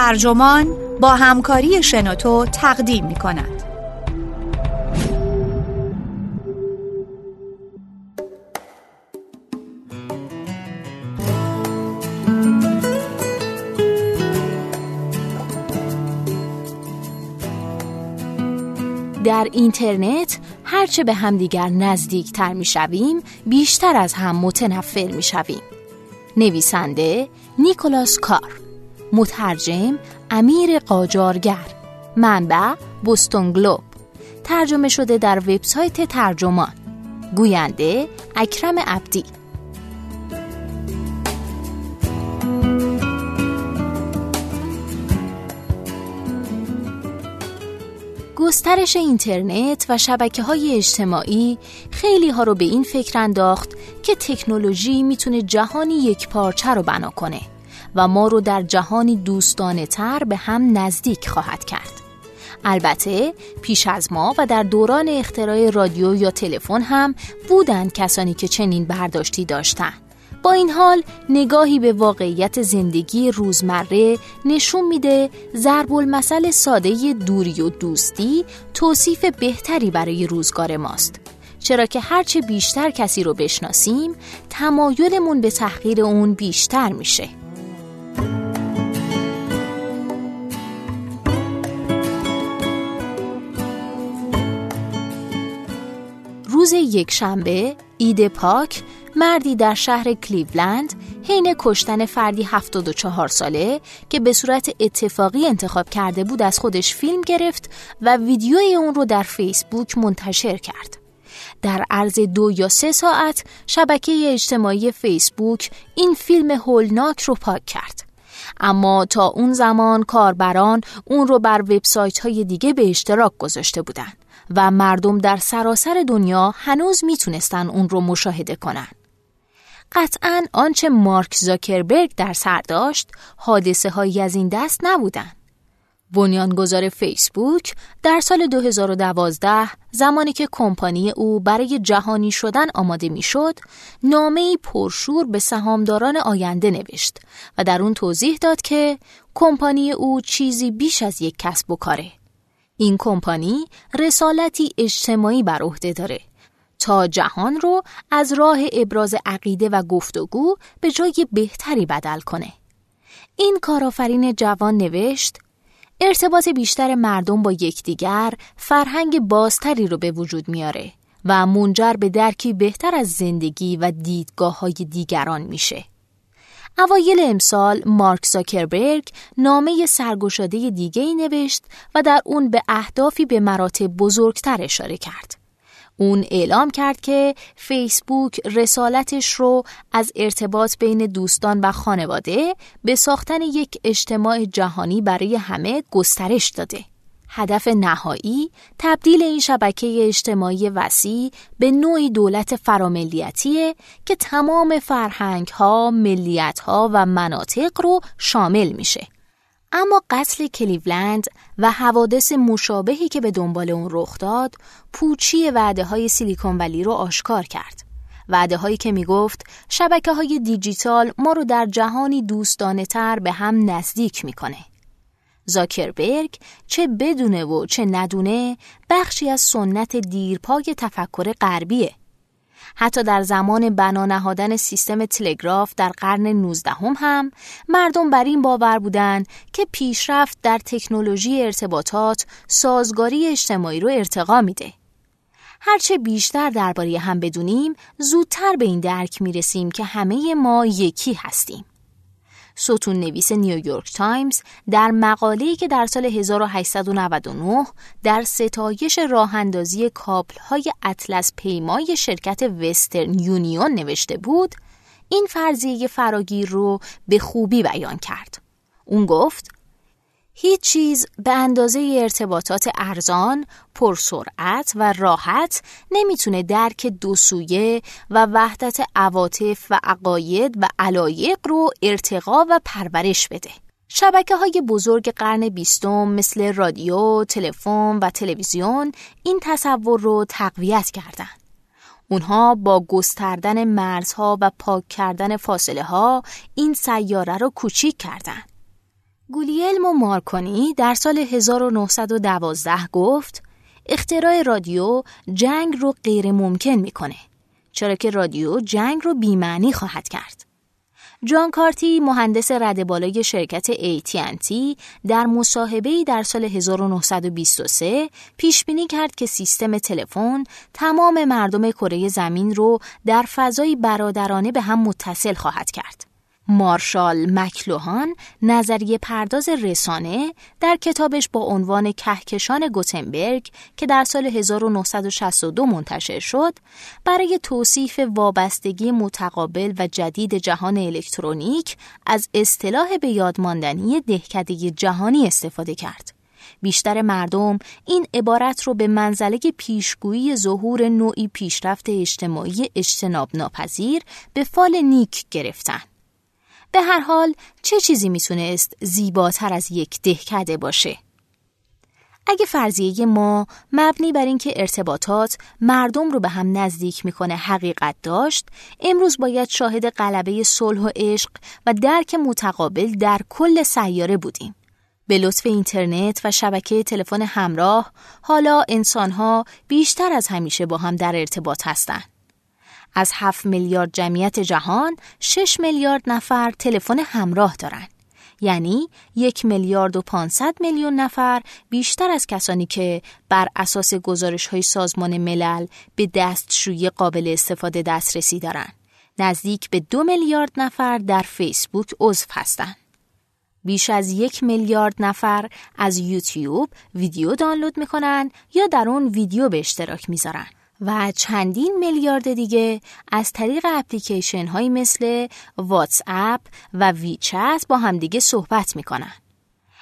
ترجمان با همکاری شنوتو تقدیم می کند. در اینترنت هرچه به همدیگر نزدیک تر می شویم بیشتر از هم متنفر می شویم. نویسنده نیکولاس کار مترجم امیر قاجارگر. منبع بوستون گلوب. ترجمه شده در وبسایت ترجمان. گوینده اکرم عبدی. گسترش اینترنت و شبکه های اجتماعی خیلی ها رو به این فکر انداخت که تکنولوژی می‌تونه جهانی یک پارچه رو بنا کنه. و ما رو در جهانی دوستانه تر به هم نزدیک خواهد کرد. البته پیش از ما و در دوران اختراع رادیو یا تلفن هم بودند کسانی که چنین برداشتی داشتند. با این حال نگاهی به واقعیت زندگی روزمره نشون میده ضرب المثل ساده دوری و دوستی توصیف بهتری برای روزگار ماست چرا که هرچه بیشتر کسی رو بشناسیم تمایلمون به تحقیر اون بیشتر میشه روز یک شنبه ایده پاک مردی در شهر کلیولند حین کشتن فردی 74 ساله که به صورت اتفاقی انتخاب کرده بود از خودش فیلم گرفت و ویدیوی اون رو در فیسبوک منتشر کرد. در عرض دو یا سه ساعت شبکه اجتماعی فیسبوک این فیلم هولناک رو پاک کرد. اما تا اون زمان کاربران اون رو بر وبسایت های دیگه به اشتراک گذاشته بودند و مردم در سراسر دنیا هنوز می‌تونستن اون رو مشاهده کنن. قطعا آنچه مارک زاکربرگ در سر داشت حادثه هایی از این دست نبودن. بنیانگذار فیسبوک در سال 2012 زمانی که کمپانی او برای جهانی شدن آماده می‌شد، نامه پرشور به سهامداران آینده نوشت و در اون توضیح داد که کمپانی او چیزی بیش از یک کسب و کاره. این کمپانی رسالتی اجتماعی بر عهده داره تا جهان رو از راه ابراز عقیده و گفتگو به جای بهتری بدل کنه. این کارآفرین جوان نوشت ارتباط بیشتر مردم با یکدیگر فرهنگ بازتری رو به وجود میاره و منجر به درکی بهتر از زندگی و دیدگاه های دیگران میشه. اوایل امسال مارک زاکربرگ نامه سرگشاده دیگه ای نوشت و در اون به اهدافی به مراتب بزرگتر اشاره کرد. اون اعلام کرد که فیسبوک رسالتش رو از ارتباط بین دوستان و خانواده به ساختن یک اجتماع جهانی برای همه گسترش داده. هدف نهایی تبدیل این شبکه اجتماعی وسیع به نوعی دولت فراملیتیه که تمام فرهنگ ها، ملیت ها و مناطق رو شامل میشه. اما قتل کلیولند و حوادث مشابهی که به دنبال اون رخ داد پوچی وعده های سیلیکون ولی رو آشکار کرد. وعده هایی که می گفت شبکه های دیجیتال ما رو در جهانی دوستانه تر به هم نزدیک می‌کنه. زاکربرگ چه بدونه و چه ندونه بخشی از سنت دیرپای تفکر غربیه حتی در زمان بنا نهادن سیستم تلگراف در قرن 19 هم, هم مردم بر این باور بودند که پیشرفت در تکنولوژی ارتباطات سازگاری اجتماعی رو ارتقا میده. هرچه بیشتر درباره هم بدونیم زودتر به این درک می‌رسیم که همه ما یکی هستیم. ستون نویس نیویورک تایمز در مقاله‌ای که در سال 1899 در ستایش راه اندازی های اطلس پیمای شرکت وسترن یونیون نوشته بود این فرضیه فراگیر رو به خوبی بیان کرد. اون گفت هیچ چیز به اندازه ارتباطات ارزان، پرسرعت و راحت نمی‌تونه درک دو سویه و وحدت عواطف و عقاید و علایق رو ارتقا و پرورش بده. شبکه های بزرگ قرن بیستم مثل رادیو، تلفن و تلویزیون این تصور رو تقویت کردند. اونها با گستردن مرزها و پاک کردن فاصله ها این سیاره رو کوچیک کردند. گولیلمو مارکونی در سال 1912 گفت اختراع رادیو جنگ رو غیر ممکن می‌کنه چرا که رادیو جنگ رو بیمعنی خواهد کرد. جان کارتی مهندس رد بالای شرکت AT&T در مصاحبه‌ای در سال 1923 پیش بینی کرد که سیستم تلفن تمام مردم کره زمین رو در فضای برادرانه به هم متصل خواهد کرد. مارشال مکلوهان نظریه پرداز رسانه در کتابش با عنوان کهکشان گوتنبرگ که در سال 1962 منتشر شد برای توصیف وابستگی متقابل و جدید جهان الکترونیک از اصطلاح به یادماندنی دهکده جهانی استفاده کرد. بیشتر مردم این عبارت رو به منزله پیشگویی ظهور نوعی پیشرفت اجتماعی اجتناب ناپذیر به فال نیک گرفتن. به هر حال چه چیزی می‌تونست زیباتر از یک دهکده باشه؟ اگه فرضیه ما مبنی بر اینکه ارتباطات مردم رو به هم نزدیک می‌کنه حقیقت داشت امروز باید شاهد قلبه صلح و عشق و درک متقابل در کل سیاره بودیم به لطف اینترنت و شبکه تلفن همراه حالا انسانها بیشتر از همیشه با هم در ارتباط هستند از 7 میلیارد جمعیت جهان 6 میلیارد نفر تلفن همراه دارند. یعنی یک میلیارد و 500 میلیون نفر بیشتر از کسانی که بر اساس گزارش های سازمان ملل به دستشویی قابل استفاده دسترسی دارند. نزدیک به دو میلیارد نفر در فیسبوک عضو هستند. بیش از یک میلیارد نفر از یوتیوب ویدیو دانلود می‌کنن یا در اون ویدیو به اشتراک می‌ذارن. و چندین میلیارد دیگه از طریق اپلیکیشن هایی مثل واتس اپ و ویچت با همدیگه صحبت می‌کنن.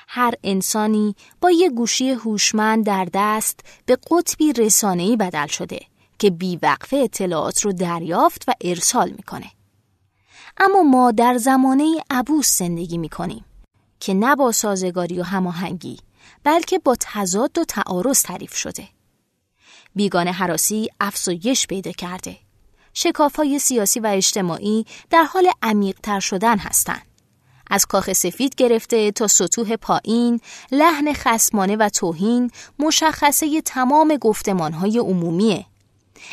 هر انسانی با یه گوشی هوشمند در دست به قطبی رسانه‌ای بدل شده که بیوقفه اطلاعات رو دریافت و ارسال می‌کنه. اما ما در زمانه عبوس زندگی می‌کنیم که نه با سازگاری و هماهنگی بلکه با تضاد و تعارض تعریف شده. بیگانه حراسی افزایش پیدا کرده. شکاف های سیاسی و اجتماعی در حال عمیقتر شدن هستند. از کاخ سفید گرفته تا سطوح پایین، لحن خسمانه و توهین مشخصه تمام گفتمان های عمومیه.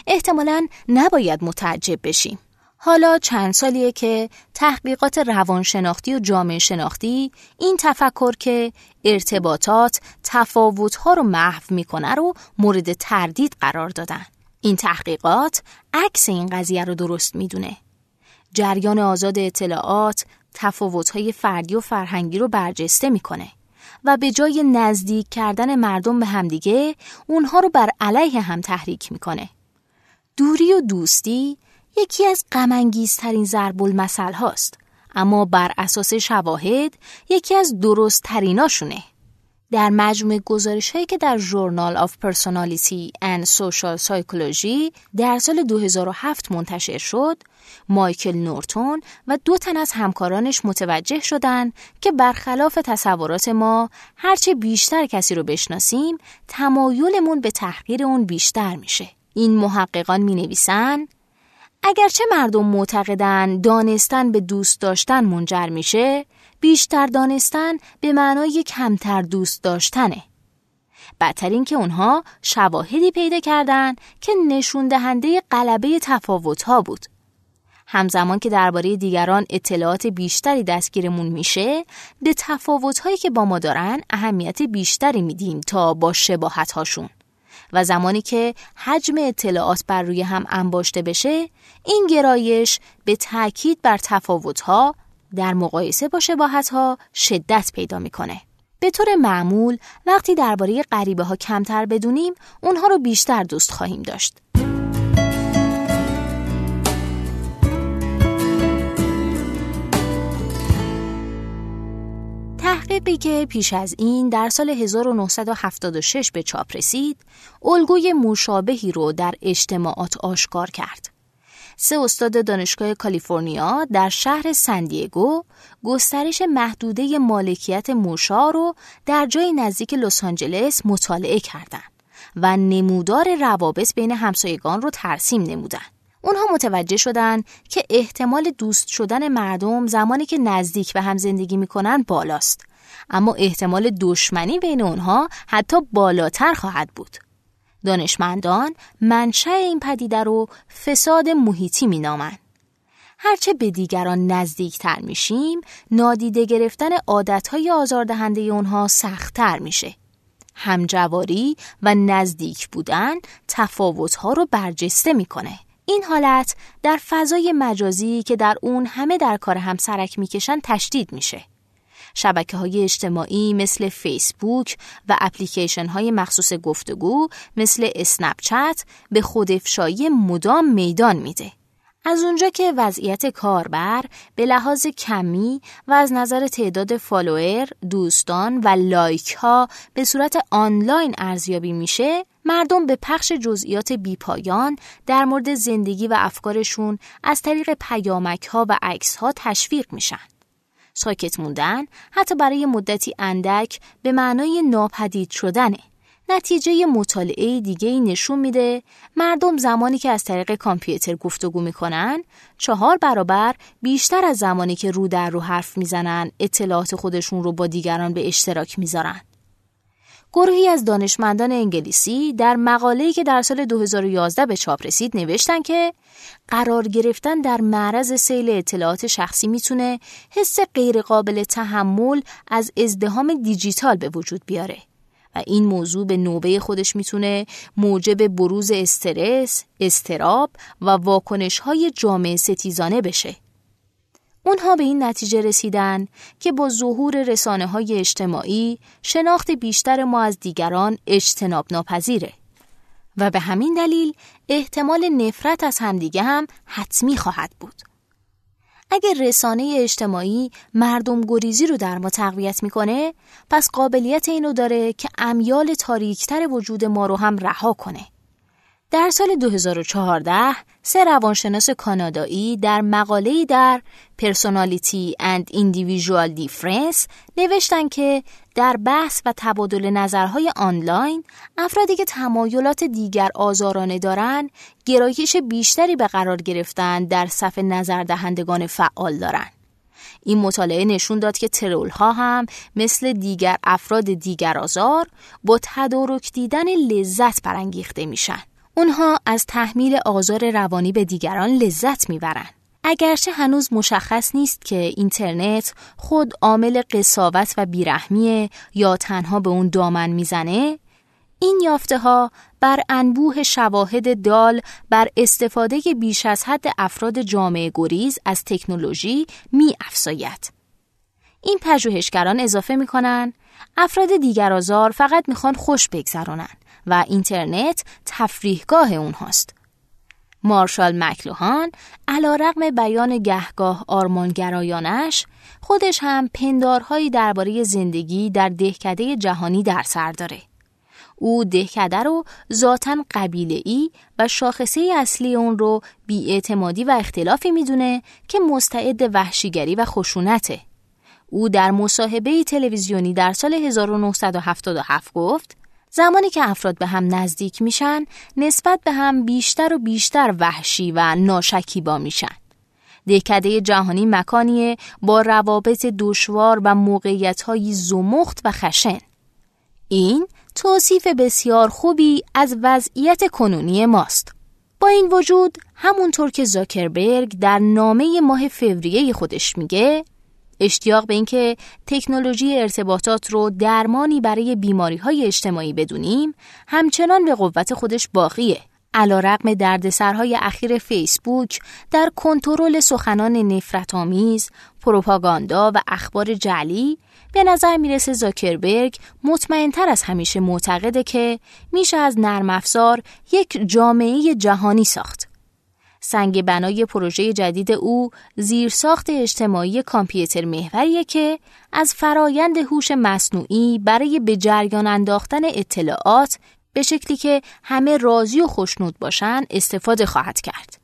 احتمالا نباید متعجب بشیم. حالا چند سالیه که تحقیقات روانشناختی و جامعه شناختی این تفکر که ارتباطات تفاوتها رو محو می‌کنه رو مورد تردید قرار دادن. این تحقیقات عکس این قضیه رو درست می‌دونه. جریان آزاد اطلاعات تفاوتهای فردی و فرهنگی رو برجسته می‌کنه و به جای نزدیک کردن مردم به همدیگه اونها رو بر علیه هم تحریک می‌کنه. دوری و دوستی یکی از غمانگیزترین ضرب المثل هاست اما بر اساس شواهد یکی از درست تریناشونه. در مجموع گزارش هایی که در Journal of Personality and Social Psychology در سال 2007 منتشر شد، مایکل نورتون و دو تن از همکارانش متوجه شدند که برخلاف تصورات ما هرچه بیشتر کسی رو بشناسیم تمایلمون به تحقیر اون بیشتر میشه. این محققان می نویسن اگرچه مردم معتقدن دانستن به دوست داشتن منجر میشه بیشتر دانستن به معنای کمتر دوست داشتنه. بدتر این که اونها شواهدی پیدا کردن که نشون دهنده غلبه تفاوت ها بود. همزمان که درباره دیگران اطلاعات بیشتری دستگیرمون میشه به تفاوت هایی که با ما دارن اهمیت بیشتری میدیم تا با شباهت هاشون و زمانی که حجم اطلاعات بر روی هم انباشته بشه این گرایش به تاکید بر تفاوتها در مقایسه با شباهتها شدت پیدا می‌کنه. به طور معمول وقتی درباره غریبه ها کمتر بدونیم اونها رو بیشتر دوست خواهیم داشت. تحقیقی که پیش از این در سال 1976 به چاپ رسید، الگوی مشابهی رو در اجتماعات آشکار کرد. سه استاد دانشگاه کالیفرنیا در شهر سندیگو گسترش محدوده مالکیت موشا رو در جای نزدیک لس آنجلس مطالعه کردند و نمودار روابط بین همسایگان رو ترسیم نمودند. اونها متوجه شدن که احتمال دوست شدن مردم زمانی که نزدیک به هم زندگی می‌کنن بالاست اما احتمال دشمنی بین اونها حتی بالاتر خواهد بود. دانشمندان منشأ این پدیده رو فساد محیطی مینامند. هرچه به دیگران نزدیکتر میشیم، نادیده گرفتن عادتهای آزاردهنده اونها سختتر میشه. همجواری و نزدیک بودن تفاوتها رو برجسته می‌کنه. این حالت در فضای مجازی که در اون همه در کار هم سرک می‌کشن تشدید میشه. شبکه های اجتماعی مثل فیسبوک و اپلیکیشن های مخصوص گفتگو مثل اسنپچت به خودافشایی مدام میدان میده. از اونجا که وضعیت کاربر به لحاظ کمی و از نظر تعداد فالوور، دوستان و لایک ها به صورت آنلاین ارزیابی میشه، مردم به پخش جزئیات بیپایان در مورد زندگی و افکارشون از طریق پیامک ها و عکس ها تشویق میشن. ساکت موندن حتی برای مدتی اندک به معنای ناپدید شدنه. نتیجه مطالعه دیگه ای نشون میده مردم زمانی که از طریق کامپیوتر گفتگو می‌کنن چهار برابر بیشتر از زمانی که رو در رو حرف می‌زنن اطلاعات خودشون رو با دیگران به اشتراک می‌ذارن. گروهی از دانشمندان انگلیسی در مقاله‌ای که در سال 2011 به چاپ رسید نوشتن که قرار گرفتن در معرض سیل اطلاعات شخصی می‌تونه حس غیرقابل تحمل از ازدهام دیجیتال به وجود بیاره و این موضوع به نوبه خودش می‌تونه موجب بروز استرس، استراب و واکنش های جامعه ستیزانه بشه. اونها به این نتیجه رسیدن که با ظهور رسانه های اجتماعی شناخت بیشتر ما از دیگران اجتناب ناپذیره و به همین دلیل احتمال نفرت از همدیگه هم حتمی خواهد بود. اگر رسانه اجتماعی مردم گریزی رو در ما تقویت می‌کنه پس قابلیت اینو داره که امیال تاریکتر وجود ما رو هم رها کنه. در سال 2014 سه روانشناس کانادایی در مقاله‌ای در Personality and Individual Difference نوشتن که در بحث و تبادل نظرهای آنلاین افرادی که تمایلات دیگر آزارانه دارند گرایش بیشتری به قرار گرفتن در صف نظردهندگان فعال دارند. این مطالعه نشون داد که ترول ها هم مثل دیگر افراد دیگر آزار با تدارک دیدن لذت برانگیخته میشن. اونها از تحمیل آزار روانی به دیگران لذت می‌برند. اگرچه هنوز مشخص نیست که اینترنت خود عامل قصاوت و بیرحمیه یا تنها به اون دامن می‌زنه این یافته ها بر انبوه شواهد دال بر استفاده بیش از حد افراد جامعه گریز از تکنولوژی می افزاید. این پژوهشگران اضافه می کنن افراد دیگر آزار فقط می‌خوان خوش بگذرانن و اینترنت تفریحگاه اونهاست. مارشال مکلوهان علا رقم بیان گهگاه آرمانگرایانش خودش هم پندارهایی درباره زندگی در دهکده جهانی در سر داره. او دهکده رو ذاتا قبیله ای و شاخصه اصلی اون رو بیاعتمادی و اختلافی می‌دونه که مستعد وحشیگری و خشونته. او در مصاحبه تلویزیونی در سال 1977 گفت زمانی که افراد به هم نزدیک میشن نسبت به هم بیشتر و بیشتر وحشی و ناشکیبا میشن. دهکده جهانی مکانیه با روابط دشوار و موقعیت زمخت و خشن. این توصیف بسیار خوبی از وضعیت کنونی ماست. با این وجود همونطور که زاکربرگ در نامه ماه فوریه خودش میگه اشتیاق به اینکه تکنولوژی ارتباطات رو درمانی برای بیماری های اجتماعی بدونیم همچنان به قوت خودش باقیه. علا رقم دردسرهای اخیر فیسبوک در کنترل سخنان نفرت آمیز، پروپاگاندا و اخبار جعلی به نظر می‌رسه زاکربرگ مطمئنتر از همیشه معتقده که میشه از نرم افزار یک جامعه جهانی ساخت. سنگ بنای پروژه جدید او زیرساخت اجتماعی کامپیوتر محوریه که از فرایند هوش مصنوعی برای به جریان انداختن اطلاعات به شکلی که همه راضی و خوشنود باشن استفاده خواهد کرد.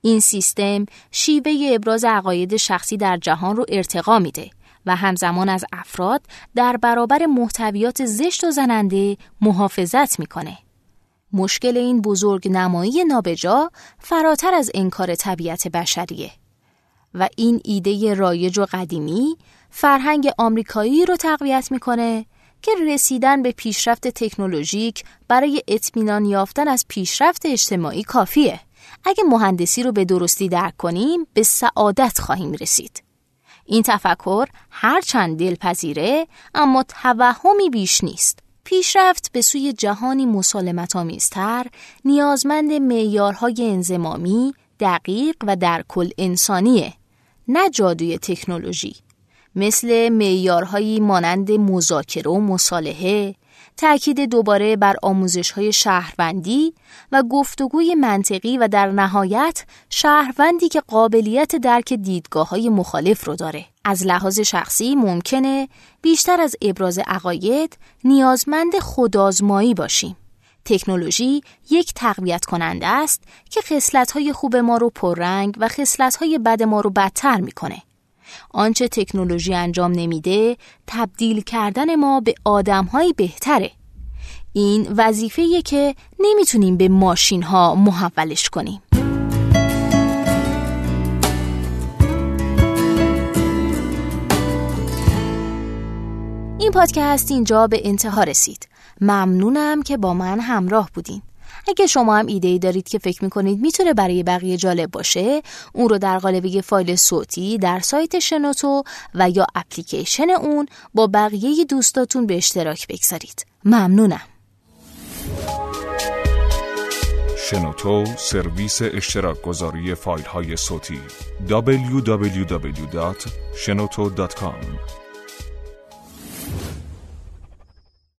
این سیستم شیوه ابراز عقاید شخصی در جهان رو ارتقا میده و همزمان از افراد در برابر محتویات زشت و زننده محافظت می‌کنه. مشکل این بزرگ نمایی نابجا فراتر از انکار طبیعت بشریه. و این ایده رایج و قدیمی فرهنگ آمریکایی رو تقویت می‌کنه که رسیدن به پیشرفت تکنولوژیک برای اطمینان یافتن از پیشرفت اجتماعی کافیه. اگه مهندسی رو به درستی درک کنیم به سعادت خواهیم رسید. این تفکر هرچند دلپذیره اما توهمی بیش نیست. پیشرفت به سوی جهانی مسالمت آمیزتر نیازمند معیارهای انزمامی، دقیق و در کل انسانیه نه جادوی تکنولوژی. مثل معیارهایی مانند مذاکره و مصالحه تأکید دوباره بر آموزش های شهروندی و گفتگوی منطقی و در نهایت شهروندی که قابلیت درک دیدگاه های مخالف رو داره. از لحاظ شخصی ممکنه بیشتر از ابراز عقاید نیازمند خودآزمایی باشیم. تکنولوژی یک تقویت کننده است که خصلت‌های خوب ما رو پررنگ و خصلت‌های بد ما رو بدتر می‌کنه. آنچه تکنولوژی انجام نمیده تبدیل کردن ما به آدمهایی بهتره. این وظیفه‌ایه که نمی‌تونیم به ماشین ها محولش کنیم. این پادکست اینجا به انتها رسید. ممنونم که با من همراه بودین. اگه شما هم ایده ای دارید که فکر می‌کنید می‌تونه برای بقیه جالب باشه اون رو در قالب یه فایل صوتی در سایت شنوتو و یا اپلیکیشن اون با بقیه دوستاتون به اشتراک بگذارید. ممنونم. شنوتو سرویس اشتراک گذاری فایل های صوتی www.shenoto.com